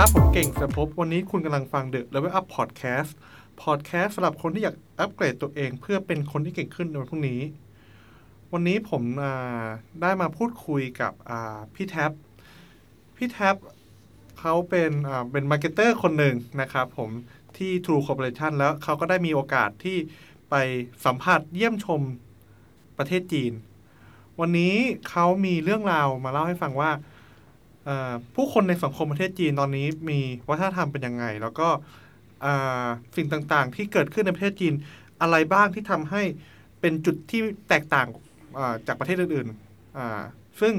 ครับ ผมเก่งสภพวันนี้คุณกำลังฟัง The Level Up Podcast Podcast สำหรับคนที่อยากอัปเกรดตัวเอง เพื่อเป็นคนที่เก่งขึ้นในวันพรุ่งนี้ วันนี้ผมอ่าได้มาพูดคุยกับพี่แท็บพี่แท็บเขาเป็นเป็น marketer คนหนึ่งนะครับผมที่ True Corporation แล้วเขาก็ได้มีโอกาสที่ไปสัมผัสเยี่ยมชมประเทศจีน วันนี้เขามีเรื่องราวมาเล่าให้ฟังว่า ผู้คนในสังคมประเทศจีนตอนนี้มีวัฒนธรรมเป็นยังไง แล้วก็อ่าสิ่งต่างๆ ที่เกิดขึ้นในประเทศจีนอะไรบ้างที่ทำให้เป็นจุดที่แตกต่างอ่าจากประเทศอื่นๆอ่าซึ่ง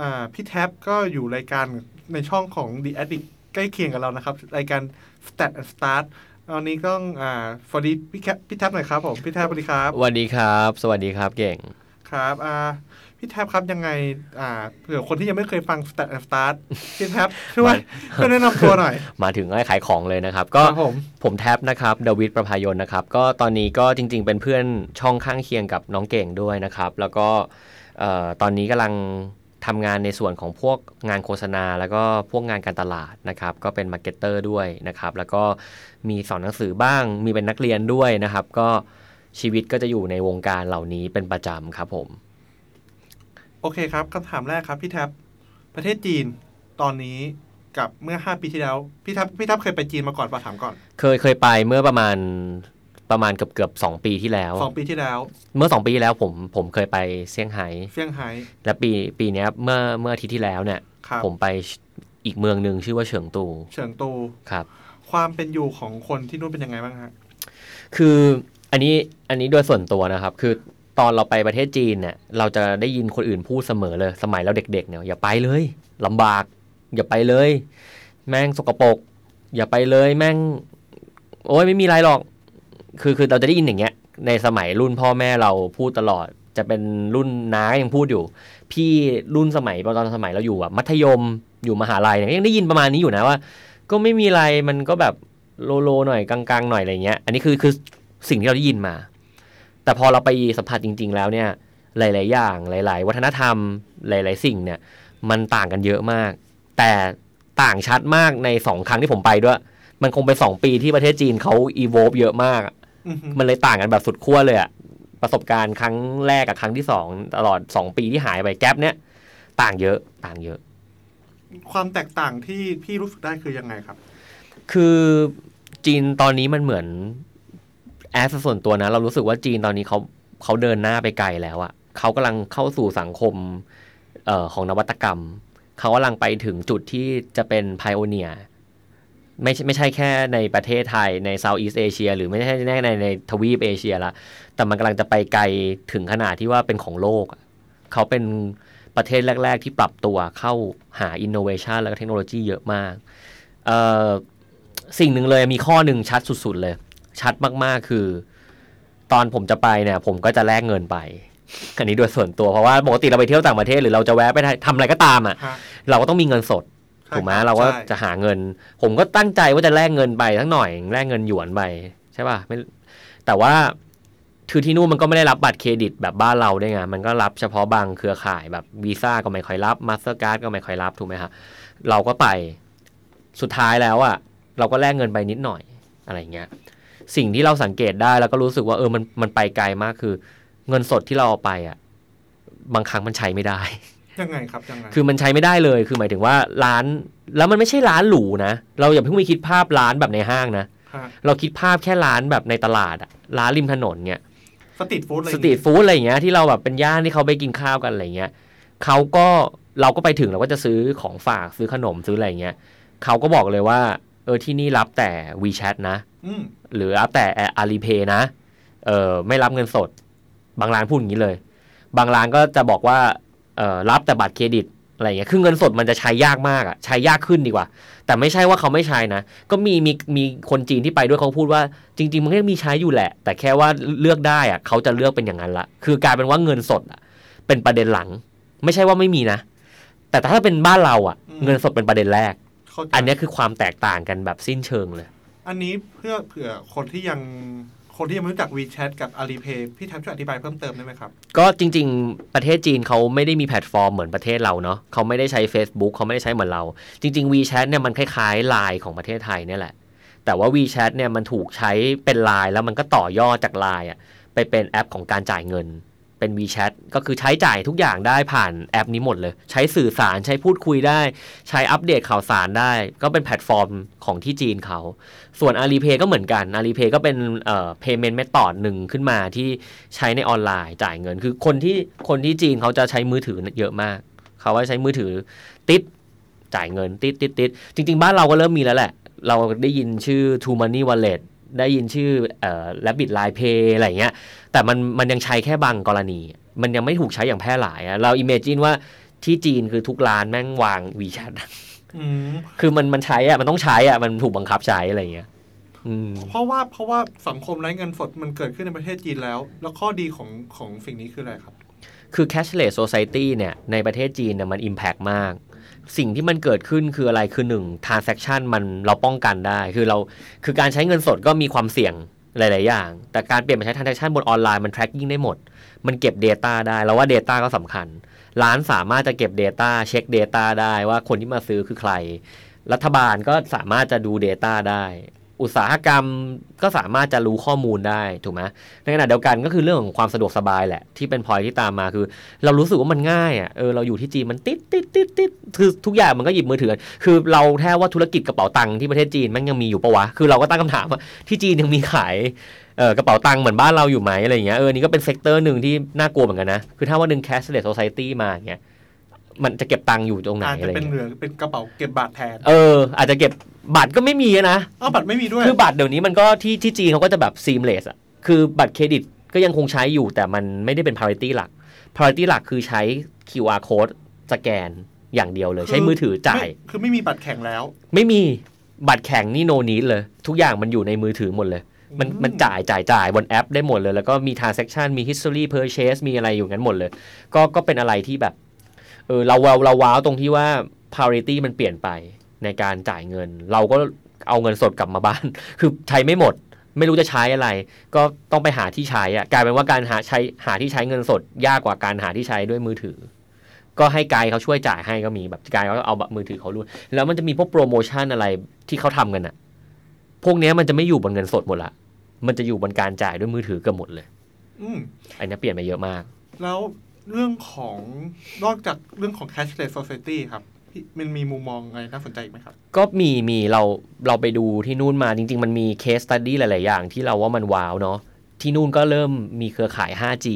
อ่าพี่แท็บก็อยู่รายการในช่องของ The Addict ใกล้เคียงกับเรานะครับ รายการ Stat and Start วันนี้ต้องอ่าสวัสดีพี่แคปพี่แท็บหน่อยครับผม พี่แท็บสวัสดีครับสวัสดีครับ สวัสดีครับเก่งครับอ่า พี่แท็บครับยังไงอ่าเผื่อคนที่ยังไม่เคยฟัง Stat and Start พี่แท็บช่วยช่วยแนะนำตัวหน่อย มาถึงให้ขายของเลยนะครับ ก็ครับผมผมแท็บนะครับดวิดประภายนนะครับ ก็ตอนนี้ก็จริง ๆ เป็นเพื่อนช่องข้างเคียงกับน้องเก่งด้วยนะครับ แล้วก็เอ่อตอนนี้กำลังทำงานในส่วนของพวกงานโฆษณา แล้วก็พวกงานการตลาดนะครับ ก็เป็น marketer ด้วยนะครับ แล้วก็มีสอนหนังสือบ้าง มีเป็นนักเรียนด้วยนะครับ ก็ชีวิตก็จะอยู่ในวงการเหล่านี้เป็นประจำครับผมโอเคครับคำถามแรกครับพี่แท็บประเทศจีนตอนนี้กับเมื่อ 5 ปีที่แล้ว พี่แท็บพี่แท็บเคยไปจีนมาก่อนป่ะถามก่อน เคยเคยไปเมื่อประมาณประมาณเกือบเกือบสองปีที่แล้วสองปีที่แล้ว เมื่อสองปีที่แล้วผมผมเคยไปเซี่ยงไฮ้เซี่ยงไฮ้และปีปีเนี้ยเมื่อเมื่ออาทิตย์ที่แล้วเนี่ยครับผมไปอีกเมืองหนึ่งชื่อว่าเฉิงตู เฉิงตูครับ ความเป็นอยู่ของคนที่นู่นเป็นยังไงบ้างฮะคืออันนี้อันนี้โดยส่วนตัวนะครับ คือ ตอนเราไปประเทศจีนเนี่ยเราจะได้ยินคนอื่นพูดเสมอเลย สมัยเราเด็ก ๆ เนี่ยอย่าไปเลยลำบาก อย่าไปเลย แม่งสกปรกอย่าไปเลยแม่ง โอ้ยไม่มีอะไรหรอก คือคือเราจะได้ยินอย่างเงี้ย ในสมัยรุ่นพ่อแม่เราพูดตลอด จะเป็นรุ่นน้ายังพูดอยู่ พี่รุ่นสมัยตอนสมัยเราอยู่แบบมัธยมอยู่มหาลัยเนี่ยยังได้ยินประมาณนี้อยู่นะว่า ก็ไม่มีอะไรมันก็แบบโลโลหน่อยกลางๆหน่อยอะไรเงี้ย อันนี้คือคือสิ่งที่เราได้ยินมา แต่พอเราไปสัมผัสจริง ๆ แล้วเนี่ยหลาย ๆ อย่าง หลาย ๆ วัฒนธรรม หลาย ๆ สิ่งเนี่ย มันต่างกันเยอะมาก แต่ต่างชัดมากในสองครั้งที่ผมไปด้วย มันคงเป็นสองปีที่ประเทศจีนเขาอีโวฟเยอะมากอือฮึมันเลยต่างกันแบบสุดขั้วเลยอะประสบการณ์ครั้งแรกกับครั้งที่สองตลอดสองปีที่หายไปแก๊ปเนี่ย ต่างเยอะต่างเยอะ ความแตกต่างที่พี่รู้สึกได้คือยังไงครับ คือจีนตอนนี้มันเหมือน แอสส่วนตัวนะ เรารู้สึกว่าจีนตอนนี้เขาเขาเดินหน้าไปไกลแล้วอะเขากำลังเข้าสู่สังคมเออของนวัตกรรม เขากำลังไปถึงจุดที่จะเป็นไพโอเนียไม่ไม่ใช่แค่ในประเทศไทยใน Southeast Asia หรือไม่ใช่แค่ในในทวีปเอเชียละแต่มันกำลังจะไปไกลถึงขนาดที่ว่าเป็นของโลก เขาเป็นประเทศแรก ๆ ที่ปรับตัวเข้าหาอินโนเวชันและเทคโนโลยีเยอะมาก สิ่งหนึ่งเลยมีข้อหนึ่งชัดสุด ๆ เลย ชัดมากๆคือ ตอนผมจะไปเนี่ย ผมก็จะแลกเงินไปอันนี้โดยส่วนตัวเพราะว่าปกติเราไปเที่ยวต่างประเทศหรือเราจะแวะไปทำอะไรก็ตามอะฮะเราก็ต้องมีเงินสดใช่ถูกไหมครับเราก็ใช่จะหาเงิน ผมก็ตั้งใจว่าจะแลกเงินไปสักหน่อยแลกเงินหยวนไปใช่ป่ะไม่แต่ว่าคือที่นู่นมันก็ไม่ได้รับบัตรเครดิตแบบบ้านเราได้ไงมันก็รับเฉพาะบางเครือข่ายแบบวีซ่าก็ไม่ค่อยรับมาสเตอร์การ์ดก็ไม่ค่อยรับถูกไหมครับเราก็ไปสุดท้ายแล้วอะเราก็แลกเงินไปนิดหน่อยอะไรเงี้ย สิ่งที่เราสังเกตได้แล้วก็รู้สึกว่าเออมันมันไปไกลมากคือ เงินสดที่เราเอาไปอะบางครั้งมันใช้ไม่ได้ยังไงครับยังไงคือมันใช้ไม่ได้เลยคือหมายถึงว่าร้าน แล้วมันไม่ใช่ร้านหรูนะ เราอย่าเพิ่งไปคิดภาพร้านแบบในห้างนะฮะเราคิดภาพแค่ร้านแบบในตลาดอะร้านริมถนนเงี้ยสตรีทฟู้ดอะไรอสย่างตรีงี้ทฟู้ดอะไรอย่างเงี้ยที่เราแบบเป็นย่านที่เขาไปกินข้าวกันอะไรเงี้ยเขาก็เราก็ไปถึงเราก็จะซื้อของฝากซื้อขนมซื้ออะไรเงี้ยเขาก็บอกเลยว่า เออที่นี่รับแต่ WeChat นะอืม หรือรับแต่อาลีเพย์นะเออไม่รับเงินสด บางร้านพูดอย่างนี้เลย บางร้านก็จะบอกว่าเออรับแต่บัตรเครดิตอะไรอย่างเงี้ยคือเงินสดมันจะใช้ยากมากอะใช้ยากขึ้นดีกว่า แต่ไม่ใช่ว่าเขาไม่ใช้นะ ก็มีมีมีคนจีนที่ไปด้วยเขาพูดว่า จริง ๆ มันก็มีใช้อยู่แหละ แต่แค่ว่าเลือกได้อะเขาจะเลือกเป็นอย่างนั้นละคือกลายเป็นว่าเงินสดอะเป็นประเด็นหลัง ไม่ใช่ว่าไม่มีนะ แต่ถ้าเป็นบ้านเราอะเงินสดเป็นประเด็นแรกเข้าใจอันเนี้ยคือความแตกต่างกันแบบสิ้นเชิงเลย อันนี้เพื่อเผื่อคนที่ยังคนที่ยังไม่รู้จัก WeChat กับ Alipay พี่ท็บช่วยอธิบายเพิ่มเติมได้ไหมครับ ก็จริง ๆ ประเทศจีนเขาไม่ได้มีแพลตฟอร์มเหมือนประเทศเราเนาะเขาไม่ได้ใช้ Facebook เขาไม่ได้ใช้เหมือนเรา จริง ๆ WeChat เนี่ยมันคล้ายๆ Line ของประเทศไทยเนี่ยแหละ แต่ว่า WeChat เนี่ยมันถูกใช้เป็น Line แล้วมันก็ต่อยอดจาก Line อะไปเป็นแอปของการจ่ายเงิน เป็น WeChat ก็คือใช้จ่ายทุกอย่างได้ผ่านแอปนี้หมดเลย ใช้สื่อสารใช้พูดคุยได้ ใช้อัปเดตข่าวสารได้ ก็เป็นแพลตฟอร์มของที่จีนเขา ส่วน Alipay ก็เหมือนกัน Alipay ก็เป็นเอ่อ payment method หนึ่งขึ้นมาที่ใช้ในออนไลน์จ่ายเงิน คือคนที่คนที่จีนเขาจะใช้มือถือเยอะมาก เขาว่าใช้มือถือติดจ่ายเงินติดติดติดจริง ๆ บ้านเราก็เริ่มมีแล้วแหละ เราได้ยินชื่อ True Money Wallet ได้ยินชื่อเอ่อ Rabbit Line Pay อะไรเงี้ย แต่มันมันยังใช้แค่บางกรณี มันยังไม่ถูกใช้อย่างแพร่หลายอะเราอิมเมจินว่าที่จีนคือทุกร้านแม่งวาง WeChat อืมคือมันมันใช้อะมันต้องใช้อะมันถูกบังคับใช้อะไรเงี้ยอืมเพราะว่าเพราะว่าสังคมไร้เงินสดมันเกิดขึ้นในประเทศจีนแล้ว แล้วข้อดีของของสิ่งนี้คืออะไรครับ คือ cashless society เนี่ยในประเทศจีนเนี่ยมัน impact มาก สิ่งที่มันเกิดขึ้นคืออะไรคือหนึ่ง transaction มันเราป้องกันได้ คือเราคือการใช้เงินสดก็มีความเสี่ยงหลาย ๆ อย่าง แต่การเปลี่ยนมาใช้ transaction บนออนไลน์มัน tracking ได้หมด มันเก็บ Data ได้แล้วว่า Data ก็สำคัญ ร้านสามารถจะเก็บ Data เช็ค Data ได้ว่าคนที่มาซื้อคือใคร รัฐบาลก็สามารถจะดู Data ได้ อุตสาหกรรมก็สามารถจะรู้ข้อมูลได้ถูกไหมในขณะเดียวกันก็คือเรื่องของความสะดวกสบายแหละ ที่เป็นพอยที่ตามมาคือ เรารู้สึกว่ามันง่ายอะเออเราอยู่ที่จีนมันติดติดติดติดคือทุกอย่างมันก็หยิบมือถือ คือเราแท้ว่าธุรกิจกระเป๋าตังค์ที่ประเทศจีนมันยังมีอยู่ปะวะ คือเราก็ตั้งคำถามว่าที่จีนยังมีขายเออกระเป๋าตังค์เหมือนบ้านเราอยู่ไหมอะไรอย่างเงี้ยเออนี่ก็เป็น sector หนึ่งที่น่ากลัวเหมือนกันนะคือถ้าว่าดึง cashless society มาอย่างเงี้ย มันจะเก็บตังค์อยู่ตรงไหนอาจอะจะไรเป็นเงี้ยเหลือเป็นกระเป๋าเก็บบัตรแทน เออ อาจจะเก็บบัตรก็ไม่มีนะอ้าวบัตรไม่มีด้วยคือบัตรเดี๋ยวนี้มันก็ที่ที่จีนเขาก็จะแบบ seamless อะคือบัตรเครดิตก็ยังคงใช้อยู่แต่มันไม่ได้เป็น priority หลัก priority หลักคือใช้ QR code สแกนอย่างเดียวเลย ใช้มือถือจ่าย ไม่คือไม่มีบัตรแข็งแล้ว ไม่มีบัตรแข็งนี่ no need เลย ทุกอย่างมันอยู่ในมือถือหมดเลย มันอืมมันจ่ายจ่ายจ่ายบนแอปได้หมดเลย แล้วก็มี transaction มี history purchase มีอะไรอยู่งั้นหมดเลย ก็ก็เป็นอะไรที่แบบ เออเราเราเราว้าวตรงที่ว่า priority มันเปลี่ยนไปในการจ่ายเงิน เราก็เอาเงินสดกลับมาบ้าน คือใช้ไม่หมด ไม่รู้จะใช้อะไร ก็ต้องไปหาที่ใช้อะกลายเป็นว่าการหาใช้หาที่ใช้เงินสดยากกว่าการหาที่ใช้ด้วยมือถือ ก็ให้ไกด์เขาช่วยจ่ายให้ก็มีแบบไกด์เขาเอาแบบมือถือเขารูดแล้วมันจะมีพวกโปรโมชั่นอะไรที่เขาทำกันอะพวกเนี้ยมันจะไม่อยู่บนเงินสดหมดละมันจะอยู่บนการจ่ายด้วยมือถือเกือบหมดเลย อืมอันนี้เปลี่ยนไปเยอะมาก แล้ว เรื่องของนอกจากเรื่องของ cashless society ครับพี่มันมีมุมมองอะไรน่าสนใจอีกไหมครับ ก็มีมีเราเราไปดูที่นู่นมาจริง ๆ มันมี case study หลาย ๆ อย่างที่เราว่ามันว้าวเนาะที่นู่นก็เริ่มมีเครือข่าย 5G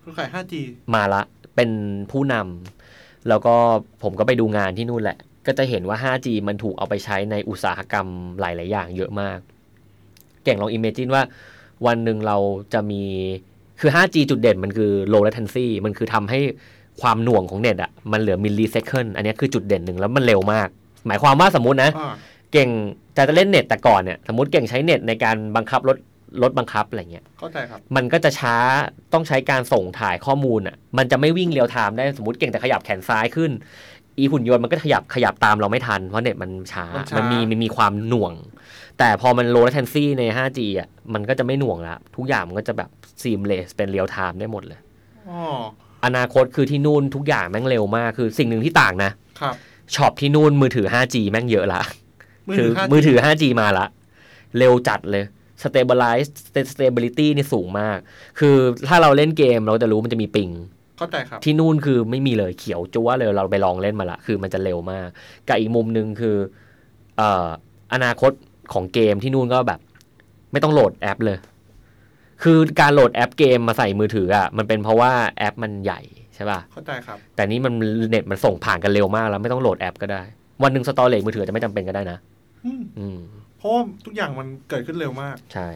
เครือข่าย 5G มาละ เป็นผู้นำแล้วก็ผมก็ไปดูงานที่นู่นแหละ ก็จะเห็นว่า 5G มันถูกเอาไปใช้ในอุตสาหกรรมหลาย ๆ อย่างเยอะมาก เก่งลอง imagine ว่าวันหนึ่งเราจะมี คือ 5G จุดเด่นมันคือ low latency มันคือทำให้ความหน่วงของเน็ตอะมันเหลือ millisecond อันนี้คือจุดเด่นหนึ่งแล้วมันเร็วมาก หมายความว่าสมมตินะอ่าเก่งจะจะเล่นเน็ตแต่ก่อนเนี่ยสมมติเก่งใช้เน็ตในการบังคับรถรถบังคับอะไรเงี้ย เข้าใจครับ มันก็จะช้าต้องใช้การส่งถ่ายข้อมูลอะ มันจะไม่วิ่ง real time ได้สมมติเก่งแต่ขยับแขนซ้ายขึ้น อีหุ่นยนต์มันก็ขยับขยับตามเราไม่ทัน เพราะเน็ตมันช้า มันช้ามัมันมีมันมีความหน่วง แต่พอมันโล w latency ใน 5G อะมันก็จะไม่หน่วงละทุกอย่างมันก็จะแบบ seamless เป็น real time ได้หมดเลยอ๋ออนาคตคือที่นู่นทุกอย่างแม่งเร็วมากคือสิ่งหนึ่งที่ต่างนะครับช็อปที่นู่นมือถือ 5G แม่งเยอะละมือคืถืออ 5G มือถือ 5G มาละ เร็วจัดเลย stabilize stability นี่สูงมาก คือถ้าเราเล่นเกมเราจะรู้มันจะมีปิงเข้าใจครับ ที่นู่นคือไม่มีเลยเขียวจั๊วเลยเราไปลองเล่นมาละ คือมันจะเร็วมาก กับอีกมุมหนึ่งคือเอ่ออนาคต ของเกมที่นู่นก็แบบ ไม่ต้องโหลดแอปเลย คือการโหลดแอปเกมมาใส่มือถืออะมันเป็นเพราะว่าแอปมันใหญ่ใช่ป่ะเข้าใจครับ แต่นี้มันเน็ตมันส่งผ่านกันเร็วมากแล้ว ไม่ต้องโหลดแอปก็ได้ วันหนึ่งสตอเรจมือถืออาจจะไม่จำเป็นก็ได้นะอืมอืมเพราะว่าทุกอย่างมันเกิดขึ้นเร็วมาก ใช่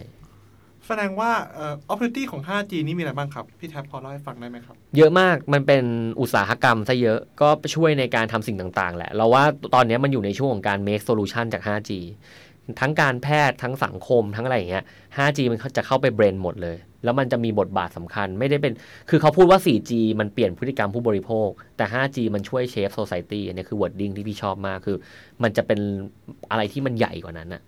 แสดงว่าเอ่อ opportunity ของ 5G นี่มีอะไรบ้างครับ พี่แท็บพอเล่าให้ฟังได้ไหมครับ เยอะมากมันเป็นอุตสาหกรรมซะเยอะก็ช่วยในการทำสิ่งต่าง ๆ แหละ เราว่าตอนนี้มันอยู่ในช่วงของการ make solution จาก 5G ทั้งการแพทย์ทั้งสังคมทั้งอะไรอย่างเงี้ย 5G มันจะเข้าไปเบรนหมดเลย แล้วมันจะมีบทบาทสำคัญไม่ได้เป็น คือเขาพูดว่า 4G มันเปลี่ยนพฤติกรรมผู้บริโภค แต่ 5G มันช่วย shape society อันนี้คือ wording ที่พี่ชอบมากคือ มันจะเป็นอะไรที่มันใหญ่กว่านั้นอะ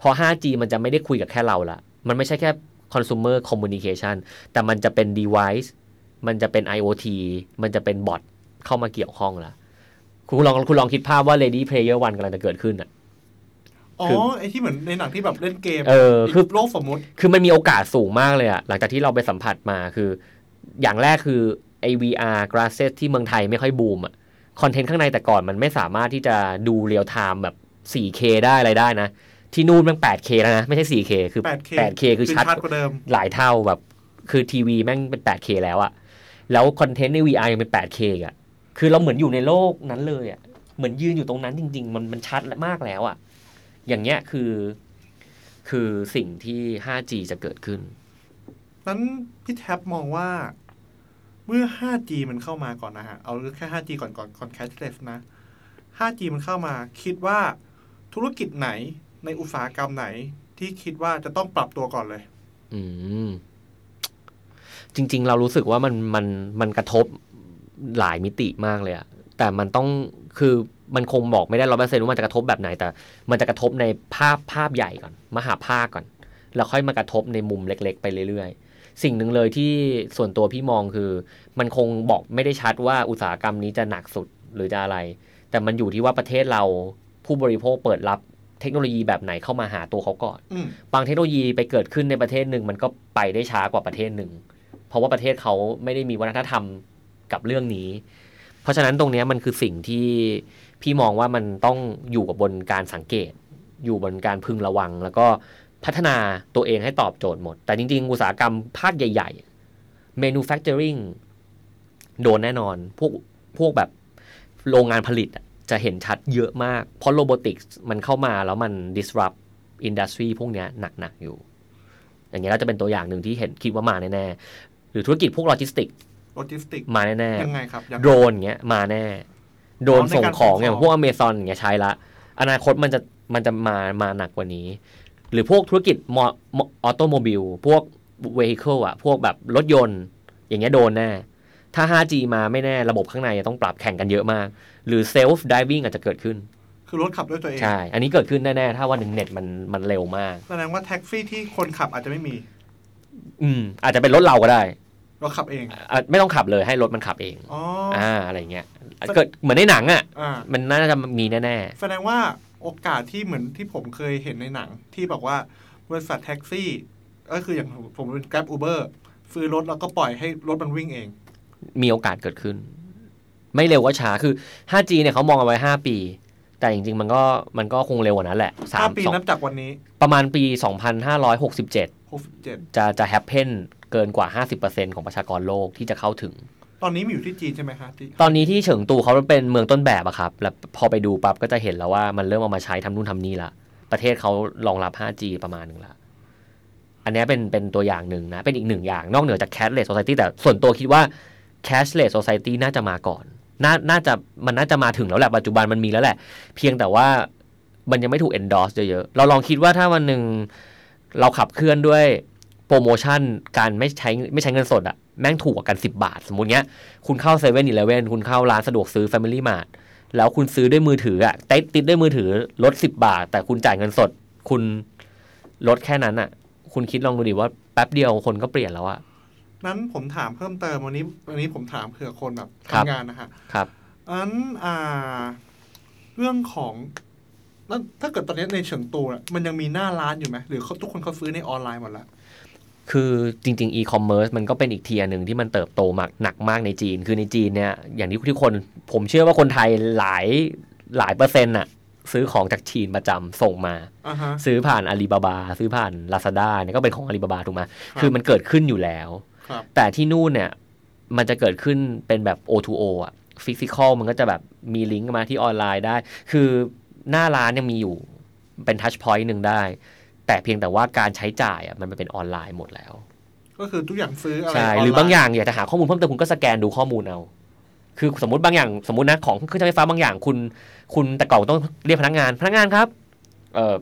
พอ 5G มันจะไม่ได้คุยกับแค่เราละมันไม่ใช่แค่ consumer communication แต่มันจะเป็น device มันจะเป็น IoT มันจะเป็นบอทเข้ามาเกี่ยวข้องละคุณลองคุณลองคิดภาพว่า Lady Player One กำลังจะเกิดขึ้นอะ อ๋อคือไอที่เหมือนในหนังที่แบบเล่นเกมเออคือโลกสมมุติ คือมันมีโอกาสสูงมากเลยอะหลังจากที่เราไปสัมผัสมาคือ อย่างแรกคือไอ VR glasses ที่เมืองไทยไม่ค่อยบูมอะคอนเทนต์ข้างในแต่ก่อนมันไม่สามารถที่จะดูเรียลไทม์แบบ 4K ได้อะไรได้นะ ที่นู่นมัน 8K แล้วนะ ไม่ใช่ 4K คือ 8K 8K คือชัดกว่าเดิมหลายเท่าแบบ คือทีวีแม่งเป็น 8K แล้วอะแล้วคอนเทนต์ใน VR ยังเป็น 8K อะคือเราเหมือนอยู่ในโลกนั้นเลยอะเหมือนยืนอยู่ตรงนั้นจริง ๆ มันมันชัดมากแล้วอะ อย่างเงี้ยคือ คือสิ่งที่ 5G จะเกิดขึ้น นั้นพี่แท็บมองว่า เมื่อ 5G มันเข้ามาก่อนนะฮะ เอาแค่ 5G ก่อนก่อนก่อน cashless นะ 5G มันเข้ามา คิดว่าธุรกิจไหนในอุตสาหกรรมไหนที่คิดว่าจะต้องปรับตัวก่อนเลย อืม จริง ๆ เรารู้สึกว่ามันมันมันกระทบหลายมิติมากเลยอะแต่มันต้องคือ มันคงบอกไม่ได้ร้อเปอร์เซ็นต์ว่ามันจะกระทบแบบไหนแต่ มันจะกระทบในภาพภาพใหญ่ก่อน มหาภาคก่อน แล้วค่อยมากระทบในมุมเล็ก ๆ ไปเรื่อยๆ สิ่งหนึ่งเลยที่ส่วนตัวพี่มองคือ มันคงบอกไม่ได้ชัดว่าอุตสาหกรรมนี้จะหนักสุดหรือจะอะไร แต่มันอยู่ที่ว่าประเทศเราผู้บริโภคเปิดรับเทคโนโลยีแบบไหนเข้ามาหาตัวเขาก่อนอืมบางเทคโนโลยีไปเกิดขึ้นในประเทศหนึ่งมันก็ไปได้ช้ากว่าประเทศหนึ่ง เพราะว่าประเทศเขาไม่ได้มีวัฒนธรรมกับเรื่องนี้ เพราะฉะนั้นตรงเนี้ยมันคือสิ่งที่ พี่มองว่ามันต้องอยู่กับบนการสังเกต อยู่บนการพึงระวัง แล้วก็พัฒนาตัวเองให้ตอบโจทย์หมด แต่จริง ๆ อุตสาหกรรมภาคใหญ่ ๆ manufacturing โดนแน่นอน พวกพวกแบบโรงงานผลิตอะจะเห็นชัดเยอะมาก เพราะ robotics มันเข้ามาแล้วมัน disrupt industry พวกเนี้ยหนัก ๆ อยู่ อย่างเงี้ยก็จะเป็นตัวอย่างหนึ่งที่เห็นคิดว่ามาแน่ ๆ หรือธุรกิจพวกโลจิสติกโลจิสติกมาแน่ยังไงครับยังๆโดรนเงี้ยมาแน่ โดรนอ๋อในส่งการของส่งของอย่างพวกอเมซอนอย่างเงี้ยใช้ละ อนาคตมันจะมันจะมามาหนักกว่านี้ หรือพวกธุรกิจ automobile พวก vehicle อะพวกแบบรถยนต์ อย่างเงี้ยโดนแน่ถ้า 5G มาไม่แน่ระบบข้างในจะต้องปรับแข่งกันเยอะมาก หรือ self-driving อาจจะเกิดขึ้น คือรถขับด้วยตัวเอง ใช่ อันนี้เกิดขึ้นแน่ ๆ ถ้าวันหนึ่งเน็ตมันมันเร็วมาก แสดงว่าแท็กซี่ที่คนขับอาจจะไม่มี อืม อาจจะเป็นรถเราก็ได้ เราขับเองอะไม่ต้องขับเลยให้รถมันขับเองอ๋ออ่าอะไรเงี้ยเกิดเหมือนในหนังอะอ่ามันน่าจะมีแน่แสดงว่าโอกาสที่เหมือนที่ผมเคยเห็นในหนัง ที่บอกว่าบริษัทแท็กซี่ ก็คืออย่างผมเป็น Grab Uber ซื้อรถแล้วก็ปล่อยให้รถมันวิ่งเอง ๆ มีโอกาสเกิดขึ้น ไม่เร็วก็ช้าคือ 5G เนี่ยเขามองเอาไว้ 5 ปี แต่จริง ๆ มันก็มันก็คงเร็วกว่านั้นแหละสาม5ปีสองนับจากวันนี้ประมาณปี 2567 67 จะจะแฮปเพน เกินกว่า 50%ของประชากรโลกที่จะเข้าถึง ตอนนี้มีอยู่ที่จีนใช่ไหมคะที่ตอนนี้ที่เฉิงตูเขาเป็นเมืองต้นแบบอะครับ แล้วพอไปดูปั๊บก็จะเห็นแล้วว่ามันเริ่มเอามาใช้ทำนู่นทำนี่ละ ประเทศเขารองรับ 5G ประมาณหนึ่งละ อันเนี้ยเป็นเป็นตัวอย่างหนึ่งนะ เป็นอีกหนึ่งอย่าง นอกเหนือจาก cashless society แต่ส่วนตัวคิดว่า cashless society น่าจะมาก่อน น่าน่าจะมันน่าจะมาถึงแล้วแหละปัจจุบันมันมีแล้วแหละ เพียงแต่ว่ามันยังไม่ถูก endorse เยอะๆ เราลองคิดว่าถ้าวันหนึ่งเราขับเคลื่อนด้วย โปรโมชั่นการไม่ใช้ไม่ใช้เงินสดอะแม่งถูกกว่ากัน 10 บาท สมมุติเนี้ย คุณเข้าเซเว่นอีเลเว่นคุณเข้าร้านสะดวกซื้อ Family Mart แล้วคุณซื้อด้วยมือถืออะติดติดด้วยมือถือลด 10 บาท แต่คุณจ่ายเงินสด คุณลดแค่นั้นอะคุณคิดลองดูดิว่าแป๊บเดียวคนก็เปลี่ยนแล้วอะนั้นผมถามเพิ่มเติมวันนี้วันนี้ผมถามเผื่อคนแบบครับทำงานนะฮะครับอันอ่า เรื่องของแล้วถ้าเกิดตอนนี้ในเฉิงตูอะมันยังมีหน้าร้านอยู่ไหมหรือเขาทุกคนเขาซื้อในออนไลน์หมดแล้ว คือจริงๆ e-commerce มันก็เป็นอีกเทียร์หนึ่งที่มันเติบโตมากหนักมากในจีน คือในจีนเนี่ยอย่างที่ทุกคน ผมเชื่อว่าคนไทยหลายหลายเปอร์เซ็นต์อะซื้อของจากจีนประจำส่งมาอ่าฮะซื้อผ่านอาลีบาบา ซื้อผ่าน Lazada เนี่ยก็เป็นของอาลีบาบาถูกไหมครับคือมันเกิดขึ้นอยู่แล้วครับแต่ที่นู่นเนี่ยมันจะเกิดขึ้นเป็นแบบ O2O อะฟิสิกอลมันก็จะแบบมีลิงก์มาที่ออนไลน์ได้ คือหน้าร้านยังมีอยู่เป็นทัชพอยต์หนึ่งได้ แต่เพียงแต่ว่าการใช้จ่ายอะมันเป็นออนไลน์หมดแล้ว ก็คือทุกอย่างซื้ออะไรใช่นไลน์หรือบางอย่างอยากจะหาข้อมูลเพิ่มเติมคุณก็สแกนดูข้อมูลเอาคือสมมติบางอย่างสมมตินะของเครื่องใช้ไฟฟ้าบางอย่างคุณ คุณแต่ก่อนต้องเรียกพนักงานพนักงานครับ เออ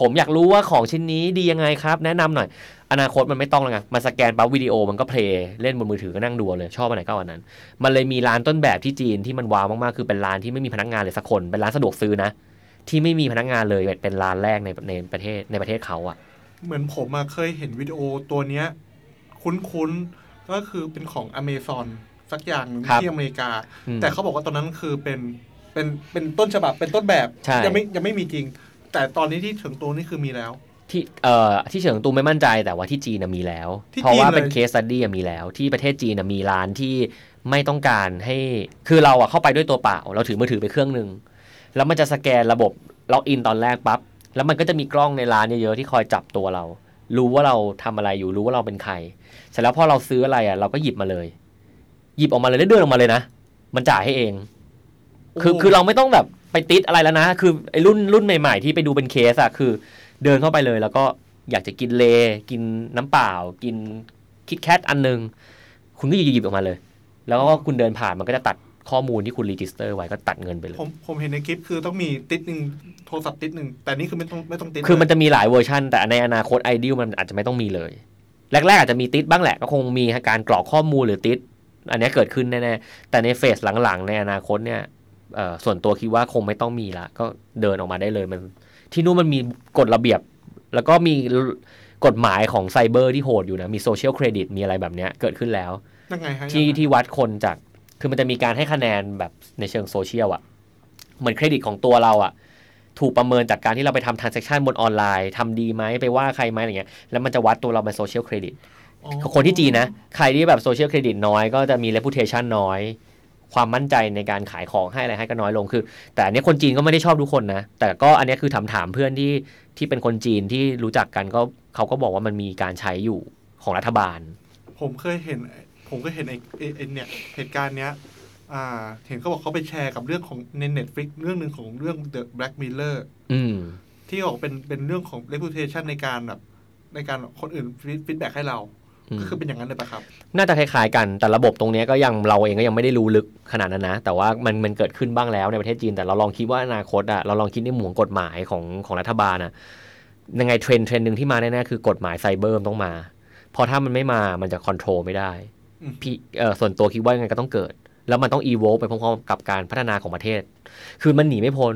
ผมอยากรู้ว่าของชิ้นนี้ดียังไงครับ แนะนำหน่อย อนาคตมันไม่ต้องแล้วไงมันสแกนปั๊บวิดีโอมันก็เพลย์เล่นบนมือถือก็นั่งดูเลย ชอบอันไหนก็เอาอันนั้น มันเลยมีร้านต้นแบบที่จีนที่มันว้าวมากๆคือเป็นร้านที่ไม่มีพนักงานเลยสักคนเป็นร้านสะดวกซื้อนะ ที่ไม่มีพนักงานเลยเป็นร้านแรกในในประเทศในประเทศเขาอะเหมือนผมอะเคยเห็นวิดีโอตัวเนี้ย คุ้นๆ ก็คือเป็นของอเมซอนสักอย่างหนึ่งครับที่อเมริกาอืมแต่เขาบอกว่าตอนนั้นคือเป็นเป็นเป็นต้นฉบับเป็นต้นแบบใช่ยังไม่ยังไม่มีจริง แต่ตอนนี้ที่ถึงตัวนี้คือมีแล้วที่เอ่อที่เฉิงตูไม่มั่นใจแต่ว่าที่จีนนะมีแล้วที่เพราะว่าจีนเลยเป็นเคส s ั u ดี้มีแล้ว ที่ประเทศจีนนะมีร้านที่ไม่ต้องการให้ คือเราอะเข้าไปด้วยตัวเปล่า เราถือมือถือไปเครื่องหนึ่ง แล้วมันจะสแกนระบบ login ตอนแรกปั๊บแล้วมันก็จะมีกล้องในร้านเยอะๆที่คอยจับตัวเรา รู้ว่าเราทำอะไรอยู่รู้ว่าเราเป็นใคร เสร็จแล้วพอเราซื้ออะไรอะเราก็หยิบมาเลย หยิบออกมาเลยแล้วเดินออกมาเลยนะมันจ่ายให้เอง คือคือเราไม่ต้องแบบไปติ๊ดอะไรแล้วนะ คือไอ้รุ่นรุ่นใหม่ๆที่ไปดูเป็นเคสอะคือ เดินเข้าไปเลยแล้วก็อยากจะกินเลย์ กินน้ำเปล่า กิน KitKat อันหนึ่ง คุณก็หยิบๆออกมาเลย แล้วก็คุณเดินผ่านมันก็จะตัด ข้อมูลที่คุณ register ไว้ก็ตัดเงินไปเลย ผมผมเห็นในคลิปคือต้องมีติ๊ดหนึ่งโทรศัพท์ติ๊ดหนึ่งแต่นี่คือไม่ต้องไม่ต้องติ๊ดคือมันเลยจะมีหลายเวอร์ชันแต่ในอนาคตไอเดียมันอาจจะไม่ต้องมีเลย แรกๆอาจจะมีติ๊ดบ้างแหละก็คงมีการกรอกข้อมูลหรือติ๊ดอันนี้เกิดขึ้นแน่ๆแต่ใน phase หลังๆ ในอนาคตเนี่ยเอ่อส่วนตัวคิดว่าคงไม่ต้องมีละก็เดินออกมาได้เลยมัน ที่นู่นมันมีกฎระเบียบ แล้วก็มีกฎหมายของไซเบอร์ที่โหดอยู่นะ มี social credit มีอะไรแบบเนี้ยเกิดขึ้นแล้วยังไงฮะที่ยังไงที่วัดคนจาก คือมันจะมีการให้คะแนนแบบในเชิงโซเชียลอะเหมือนเครดิตของตัวเราอะถูกประเมินจากการที่เราไปทำ transaction บนออนไลน์ทำดีไหมไปว่าใครไหมอะไรเงี้ยแล้วมันจะวัดตัวเราเป็น social credit คนที่จีนนะ ใครที่แบบ social credit น้อยก็จะมี reputation น้อย ความมั่นใจในการขายของให้อะไรให้ก็น้อยลงคือ แต่อันนี้คนจีนก็ไม่ได้ชอบทุกคนนะ แต่ก็อันนี้คือถามถามๆเพื่อนที่ที่เป็นคนจีนที่รู้จักกันก็เขาก็บอกว่ามันมีการใช้อยู่ของรัฐบาล ผมเคยเห็น ผมก็เห็นไอ้ไอ้ไอ้เนี่ยเหตุการณ์เนี้ยอ่า เห็นเขาบอกเขาไปแชร์กับเรื่องของใน Netflix เรื่องหนึ่งของเรื่อง The Black Mirror อืมที่บอกเป็นเป็นเรื่องของ reputation ในการแบบในการคนอื่นฟีดแบ็กให้เราอืมก็คือเป็นอย่างนั้นเลยปะครับ น่าจะคล้ายๆกันแต่ระบบตรงเนี้ยก็ยังเราเองก็ยังไม่ได้รู้ลึกขนาดนั้นนะ แต่ว่ามันมันเกิดขึ้นบ้างแล้วในประเทศจีน แต่เราลองคิดว่าอนาคตอะเราลองคิดในหมวงกฎหมายของของรัฐบาลอะยังไงเทรนด์เทรนด์หนึ่งที่มาแน่ๆคือกฎหมายไซเบอร์มันต้องมา พอถ้ามันไม่มามันจะ control ไม่ได้อืม พี่เออส่วนตัวคิดว่ายังไงก็ต้องเกิด แล้วมันต้องอีโวไปพร้อมๆกับการพัฒนาของประเทศ คือมันหนีไม่พ้น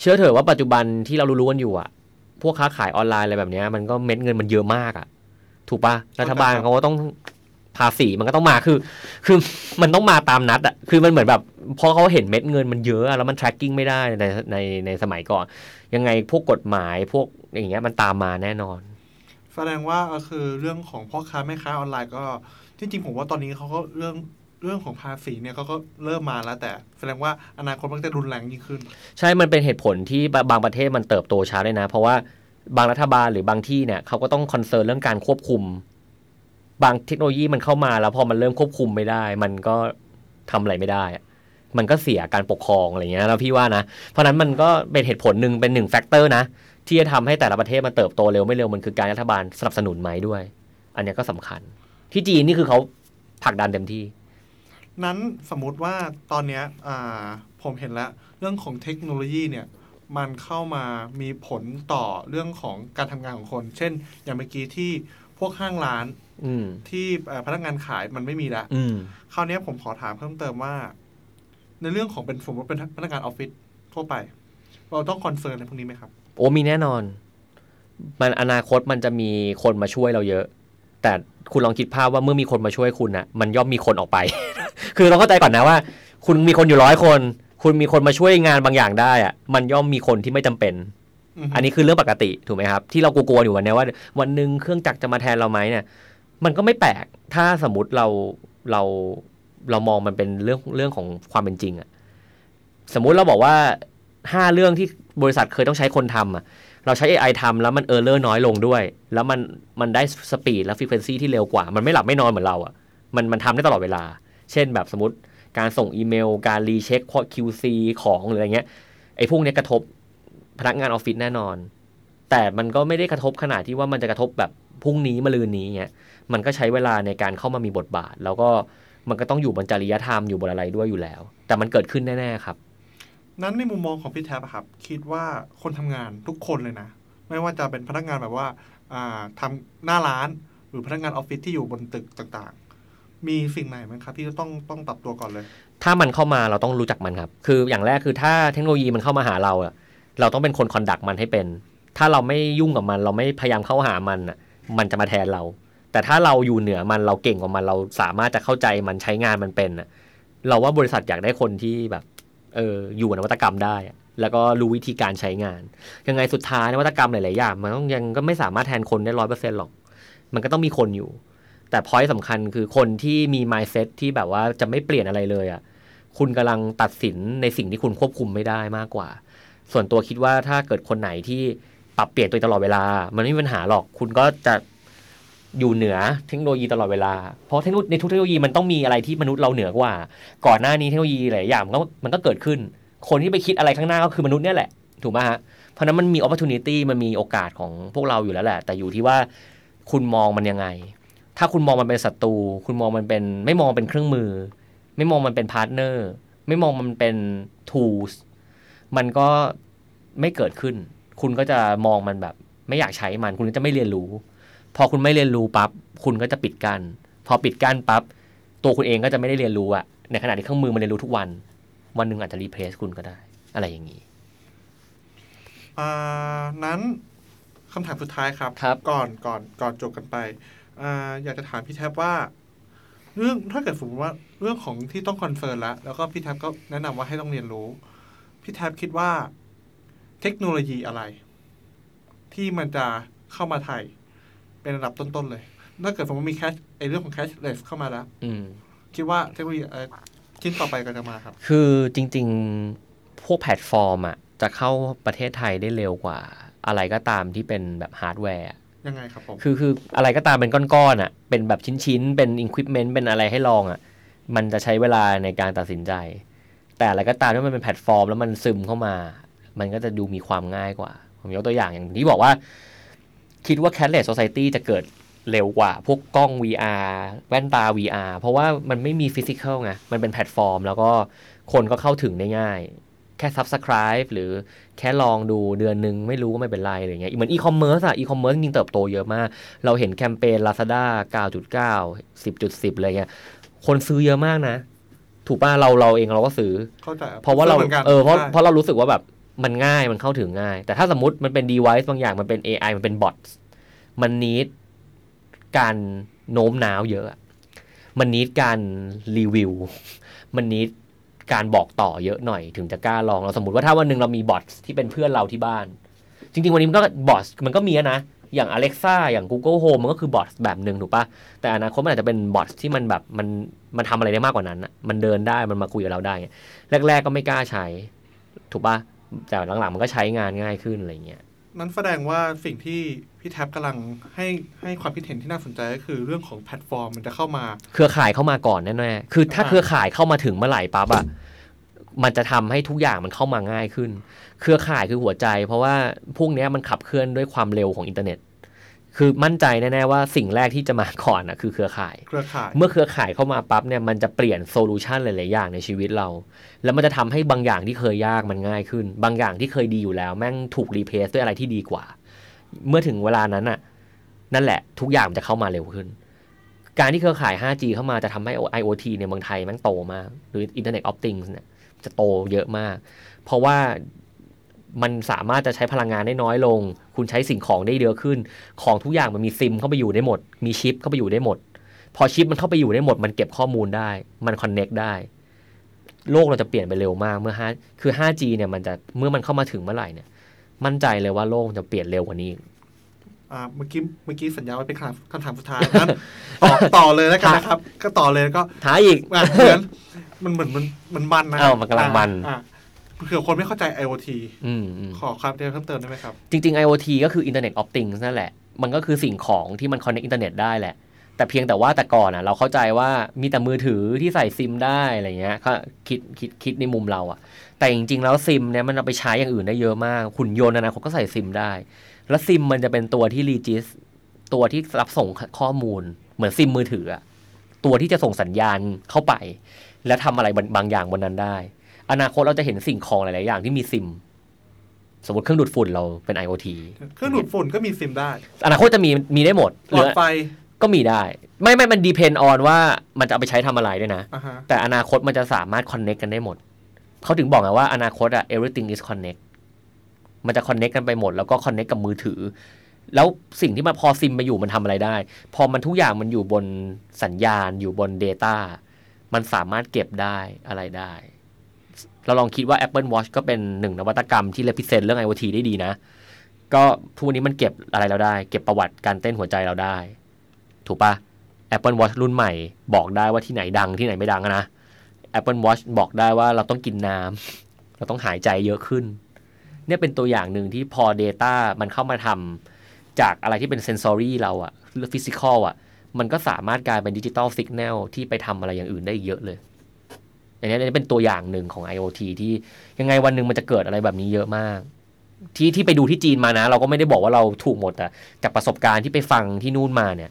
เชื่อเถอะว่าปัจจุบันที่เรารู้ๆกันอยู่อะพวกค้าขายออนไลน์อะไรแบบเนี้ยมันก็เม็ดเงินมันเยอะมากอะถูกปะรัฐบาลเขาก็ต้องภาษีมันก็ต้องมาคือ คือมันต้องมาตามนัดอะคือมันเหมือนแบบพอเขาเห็นเม็ดเงินมันเยอะอะแล้วมัน tracking ไม่ได้ในในในสมัยก่อน ยังไงพวกกฎหมายพวกอย่างเงี้ยมันตามมาแน่นอน แสดงว่าก็คือเรื่องของพ่อค้าแม่ค้าออนไลน์ก็ ที่จริงผมว่าตอนนี้เขาก็เรื่องเรื่องของภาษีเนี่ยเขาก็เริ่มมาแล้วแต่แสดงว่าอนาคตมันจะรุนแรงยิ่งขึ้น ใช่ มันเป็นเหตุผลที่บางประเทศมันเติบโตช้าด้วยนะ เพราะว่าบางรัฐบาลหรือบางที่เนี่ยเขาก็ต้องคอนเซิร์นเรื่องการควบคุม บางเทคโนโลยีมันเข้ามาแล้วพอมันเริ่มควบคุมไม่ได้ มันก็ทำอะไรไม่ได้ มันก็เสียการปกครองอะไรเงี้ยแล้วพี่ว่านะ เพราะนั้นมันก็เป็นเหตุผลหนึ่งเป็นหนึ่ง factor นะที่จะทำให้แต่ละประเทศมันเติบโตเร็วไม่เร็วมันคือการรัฐบาลสนับสนุนไหมด้วย อันนี้ก็สำคัญ ที่จีนนี่คือเขาผลักดันเต็มที่ นั้นสมมุติว่าตอนเนี้ยอ่าผมเห็นแล้ว เรื่องของเทคโนโลยีเนี่ยมันเข้ามามีผลต่อเรื่องของการทำงานของคน เช่น อย่างเมื่อกี้ที่พวกห้างร้านอืมที่เอ่อพนักงานขายมันไม่มีแล้วอืมคราวเนี้ยผมขอถามเพิ่มเติมว่า ในเรื่องของเป็นสมมติเป็นพนักงานออฟฟิศทั่วไป เราต้องคอนเซิร์นในพวกนี้ไหมครับ โอ้มีแน่นอน มันอนาคตมันจะมีคนมาช่วยเราเยอะ แต่คุณลองคิดภาพว่าเมื่อมีคนมาช่วยคุณนะมันย่อมมีคนออกไป คือเราเข้าใจก่อนนะว่า คุณมีคนอยู่ร้อยคน คุณมีคนมาช่วยงานบางอย่างได้อะมันย่อมมีคนที่ไม่จำเป็นอือฮึอันนี้คือเรื่องปกติถูกไหมครับ ที่เรากลัวๆอยู่วันเนี้ยว่า วันหนึ่งเครื่องจักรจะมาแทนเราไหมเนี่ย มันก็ไม่แปลกถ้าสมมติเราเราเรามองมันเป็นเรื่องเรื่องของความเป็นจริงอะสมมุติเราบอกว่าห้าเรื่องที่บริษัทเคยต้องใช้คนทำอะ เราใช้ AI ทำแล้วมัน error น้อยลงด้วย แล้วมันมันได้ speed และฟ r ี q u e n c y ที่เร็วกว่า มันไม่หลับไม่นอนเหมือนเราอะมันมันทำได้ตลอดเวลา เช่นแบบสมมติการส่งอีเมล การ recheck QC ของหรืออะไรเงี้ยไอ้พวกเนี้ยกระทบพนักงานออฟฟิศแน่นอน แต่มันก็ไม่ได้กระทบขนาดที่ว่ามันจะกระทบแบบพรุ่งนี้มะรืนนี้เงี้ยมันก็ใช้เวลาในการเข้ามามีบทบาท แล้วก็มันก็ต้องอยู่บนจริยธรรมอยู่บนอะไรด้วยอยู่แล้ว แต่มันเกิดขึ้นแน่ๆครับ นั้นในมุมมองของพี่แท็บครับ คิดว่าคนทำงานทุกคนเลยนะ ไม่ว่าจะเป็นพนักงานแบบว่าอ่าทำหน้าร้านหรือพนักงานออฟฟิศที่อยู่บนตึกต่างๆ มีสิ่งไหนไหมครับ ที่จะต้องต้องปรับตัวก่อนเลย ถ้ามันเข้ามาเราต้องรู้จักมันครับ คืออย่างแรกคือถ้าเทคโนโลยีมันเข้ามาหาเราอะเราต้องเป็นคนคอนดักมันให้เป็น ถ้าเราไม่ยุ่งกับมัน เราไม่พยายามเข้าหามันอะมันจะมาแทนเรา แต่ถ้าเราอยู่เหนือมันเราเก่งกว่ามันเราสามารถจะเข้าใจมันใช้งานมันเป็นอะเราว่าบริษัทอยากได้คนที่แบบ เอออยู่นวัตกรรมได้ แล้วก็รู้วิธีการใช้งาน ยังไงสุดท้ายนวัตกรรมหลาย ๆ อย่างมันต้องยังก็ไม่สามารถแทนคนได้ร้อยเปอร์เซ็นต์หรอก มันก็ต้องมีคนอยู่ แต่พอยต์สำคัญคือคนที่มี mindset ที่แบบว่าจะไม่เปลี่ยนอะไรเลยอะคุณกำลังตัดสินในสิ่งที่คุณควบคุมไม่ได้มากกว่า ส่วนตัวคิดว่าถ้าเกิดคนไหนที่ปรับเปลี่ยนตัวตลอดเวลา มันไม่มีปัญหาหรอก คุณก็จะ อยู่เหนือเทคโนโลยีตลอดเวลา เพราะเทคโนโลยีในทุกเทคโนโลยีมันต้องมีอะไรที่มนุษย์เราเหนือกว่า ก่อนหน้านี้เทคโนโลยีหลายอย่างมันก็มันก็เกิดขึ้น คนที่ไปคิดอะไรข้างหน้าก็คือมนุษย์เนี่ยแหละ ถูกไหมฮะ เพราะนั้นมันมี opportunity มันมีโอกาสของพวกเราอยู่แล้วแหละ แต่อยู่ที่ว่าคุณมองมันยังไง ถ้าคุณมองมันเป็นศัตรู คุณมองมันเป็นไม่มองเป็นเครื่องมือ ไม่มองมันเป็น partner ไม่มองมันเป็น tools มันก็ไม่เกิดขึ้น คุณก็จะมองมันแบบ ไม่อยากใช้มัน คุณก็จะไม่เรียนรู้ พอคุณไม่เรียนรู้ปั๊บคุณก็จะปิดกั้นพอปิดกั้นปั๊บตัวคุณเองก็จะไม่ได้เรียนรู้อะในขณะที่เครื่องมือมันเรียนรู้ทุกวัน วันหนึ่งอาจจะ replace คุณก็ได้ อะไรอย่างนี้อ่านั้นคำถามสุดท้ายครับครับก่อนก่อนก่อนจบกันไปอ่าอยากจะถามพี่แท็บว่า เรื่องถ้าเกิดสมมติว่าเรื่องของที่ต้อง confirm แล้วแล้วก็พี่แท็บก็แนะนำว่าให้ต้องเรียนรู้ พี่แท็บคิดว่า เทคโนโลยีอะไร ที่มันจะเข้ามาไทย เป็นระดับต้นๆเลย ถ้าเกิดสมมติมี cash ไอเรื่องของ cashless เข้ามาแล้วอืมคิดว่าเทคโนโลยีอะไรชิ้นต่อไปก็จะมาครับ คือจริง ๆ พวกแพลตฟอร์มอะจะเข้าประเทศไทยได้เร็วกว่า อะไรก็ตามที่เป็นแบบฮาร์ดแวร์อะยังไงครับผม คือคืออะไรก็ตามเป็นก้อนๆอะเป็นแบบชิ้นๆ เป็น equipment เป็นอะไรให้ลองอะมันจะใช้เวลาในการตัดสินใจ แต่อะไรก็ตามที่มันเป็นแพลตฟอร์ม แล้วมันซึมเข้ามา มันก็จะดูมีความง่ายกว่า ผมยกตัวอย่างอย่างที่บอกว่า คิดว่า cashless society จะเกิดเร็วกว่าพวกกล้อง VR แว่นตา VR เพราะว่ามันไม่มี physical ไง มันเป็นแพลตฟอร์ม แล้วก็คนก็เข้าถึงได้ง่าย แค่ subscribe หรือแค่ลองดูเดือนหนึ่งไม่รู้ก็ไม่เป็นไรอะไรเงี้ย เหมือนอีคอมเมิร์ซอะอีคอมเมิร์ซจริงๆเติบโตเยอะมาก เราเห็นแคมเปญ Lazada 9.9 10.10 อะไรเงี้ย คนซื้อเยอะมากนะ ถูกป่ะเราเราเองเราก็ซื้อเข้าใจครับเพราะว่าเราเหมือนกันเออ เพราะใช่เพราะเรารู้สึกว่าแบบ มันง่ายมันเข้าถึงง่าย แต่ถ้าสมมติมันเป็น device บางอย่างมันเป็น AI มันเป็น bot มันนิดการโน้มน้าวเยอะ มันนิดการรีวิว มันนิดการบอกต่อเยอะหน่อยถึงจะกล้าลองเราสมมติว่าถ้าวันหนึ่งเรามีบอทที่เป็นเพื่อนเราที่บ้าน จริง ๆ วันนี้มันก็บอทมันก็มีนะ อย่าง Alexa อย่าง Google Home มันก็คือบอทแบบหนึ่งถูกปะแต่อนาคตมันอาจจะเป็นบอทที่มันแบบมันมันทำอะไรได้มากกว่านั้นมันเดินได้มันมาคุยกับเราได้ แรก ๆ ก็ไม่กล้าใช้ ถูกปะ แต่หลังๆมันก็ใช้งานง่ายขึ้นอะไรเงี้ยนั้นแสดงว่าสิ่งที่พี่แท็บกำลังให้ให้ความคิดเห็นที่น่าสนใจก็คือเรื่องของแพลตฟอร์มมันจะเข้ามา เครือข่ายเข้ามาก่อนแน่ๆคือถ้าอ่าเครือข่ายเข้ามาถึงเมื่อไหร่ปั๊บอะมันจะทำให้ทุกอย่างมันเข้ามาง่ายขึ้น เครือข่ายคือหัวใจ เพราะว่าพวกเนี้ยมันขับเคลื่อนด้วยความเร็วของอินเทอร์เน็ต คือมั่นใจแน่ๆว่าสิ่งแรกที่จะมาก่อนอะคือเครือข่าย เครือข่าย เมื่อเครือข่ายเข้ามาปั๊บเนี่ยมันจะเปลี่ยน solution หลายๆอย่างในชีวิตเรา แล้วมันจะทำให้บางอย่างที่เคยยากมันง่ายขึ้น บางอย่างที่เคยดีอยู่แล้ว แม่งถูกรีเพลซด้วยอะไรที่ดีกว่า เมื่อถึงเวลานั้นน่ะ นั่นแหละ ทุกอย่างมันจะเข้ามาเร็วขึ้น การที่เครือข่าย 5G เข้ามาจะทำให้ IoT ในเมืองไทยแม่งโตมาก หรือ Internet of Things เนี่ยจะโตเยอะมาก เพราะว่า มันสามารถจะใช้พลังงานได้น้อยลง คุณใช้สิ่งของได้เยอะขึ้น ของทุกอย่างมันมีซิมเข้าไปอยู่ได้หมด มีชิปเข้าไปอยู่ได้หมด พอชิปมันเข้าไปอยู่ได้หมด มันเก็บข้อมูลได้ มันคอนเน็กได้ โลกเราจะเปลี่ยนไปเร็วมากเมื่อ5คือ 5G เนี่ยมันจะเมื่อมันเข้ามาถึงเมื่อไหร่เนี่ย มั่นใจเลยว่าโลกมันจะเปลี่ยนเร็วกว่านี้อ่าเมื่อกี้เมื่อกี้สัญญาไว้เป็นคำคำถามสุดท้ายนั้นต่อต่อเลยแล้วกันนะครับ ก็ต่อเลยก็ท้ายอีกอะเหมือนมันเหมือนมันมันมันนะอ้าวมันกำลังมันอะ เผื่อคนไม่เข้าใจ IoT อืมอืมขอความเพิ่มเติมได้ไหมครับ จริง ๆ IoT ก็คือ Internet of Things นั่นแหละ มันก็คือสิ่งของที่มัน connect อินเทอร์เน็ตได้แหละ แต่เพียงแต่ว่าแต่ก่อนอะ เราเข้าใจว่ามีแต่มือถือที่ใส่ซิมได้อะไรเงี้ยก็คิดคิดคิดในมุมเราอะ แต่จริง ๆ แล้วซิมเนี่ยมันเอาไปใช้อย่างอื่นได้เยอะมากหุ่นยนต์อนาคตก็ใส่ซิมได้ แล้วซิมมันจะเป็นตัวที่ regis ตัวที่รับส่งข้อมูล เหมือนซิมมือถืออะตัวที่จะส่งสัญญาณเข้าไป และทำอะไรบางบางอย่างบนนั้นได้ อนาคตเราจะเห็นสิ่งของหลาย ๆ อย่างที่มีซิม สมมติเครื่องดูดฝุ่นเราเป็น IoT เครื่องดูดฝุ่นก็มีซิมได้ อนาคตจะมีมีได้หมดหลอดไฟก็มีได้ ไม่ไม่มันดีเพนออนว่ามันจะเอาไปใช้ทำอะไรด้วยนะอ่าฮะแต่อนาคตมันจะสามารถคอนเน็กกันได้หมด เขาถึงบอกไงว่าอนาคตอะ everything is connect มันจะคอนเน็กกันไปหมด แล้วก็คอนเน็กกับมือถือ แล้วสิ่งที่มันพอซิมมาอยู่มันทำอะไรได้ พอมันทุกอย่างมันอยู่บนสัญญาณอยู่บน Data มันสามารถเก็บได้อะไรได้ เราลองคิดว่า Apple Watch ก็เป็นหนึ่งนวัตกรรมที่ represent เรื่อง IoT ได้ดีนะ ก็ทุกวันนี้มันเก็บอะไรเราได้ เก็บประวัติการเต้นหัวใจเราได้ ถูกปะ Apple Watch รุ่นใหม่ บอกได้ว่าที่ไหนดังที่ไหนไม่ดังนะ Apple Watch บอกได้ว่าเราต้องกินน้ำเราต้องหายใจเยอะขึ้น เนี่ยเป็นตัวอย่างหนึ่งที่พอ Data มันเข้ามาทำจากอะไรที่เป็นเซนซอรี่เราอะหรือฟิสิกอลอะมันก็สามารถกลายเป็นดิจิตอลสิกแนลที่ไปทำอะไรอย่างอื่นได้เยอะเลย อันนี้อันนี้เป็นตัวอย่างหนึ่งของ IoT ที่ยังไงวันหนึ่งมันจะเกิดอะไรแบบนี้เยอะมาก ที่ที่ไปดูที่จีนมานะ เราก็ไม่ได้บอกว่าเราถูกหมดแต่จากประสบการณ์ที่ไปฟังที่นู่นมาเนี่ย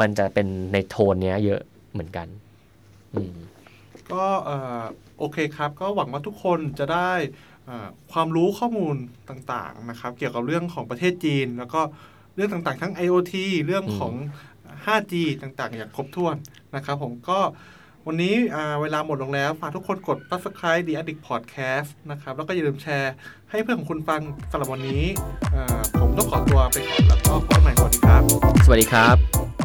มันจะเป็นในโทนเนี้ย เยอะเหมือนกันอืมก็เอ่อโอเคครับ ก็หวังว่าทุกคนจะได้เอ่อความรู้ข้อมูลต่างๆนะครับ เกี่ยวกับเรื่องของประเทศจีน แล้วก็เรื่องต่างๆ ทั้ง IoT เรื่องของ 5G ต่างๆ อย่างครบถ้วนนะครับ ผมก็ วันนี้เวลาหมดลงแล้ว ฝากทุกคนกด subscribe The Addict Podcast นะครับ แล้วก็อย่าลืมแชร์ให้เพื่อนของคุณฟังสำหรับวันนี้ ผมต้องขอตัวไปก่อนแล้วก็พบกันใหม่สวัสดีครับ สวัสดีครับ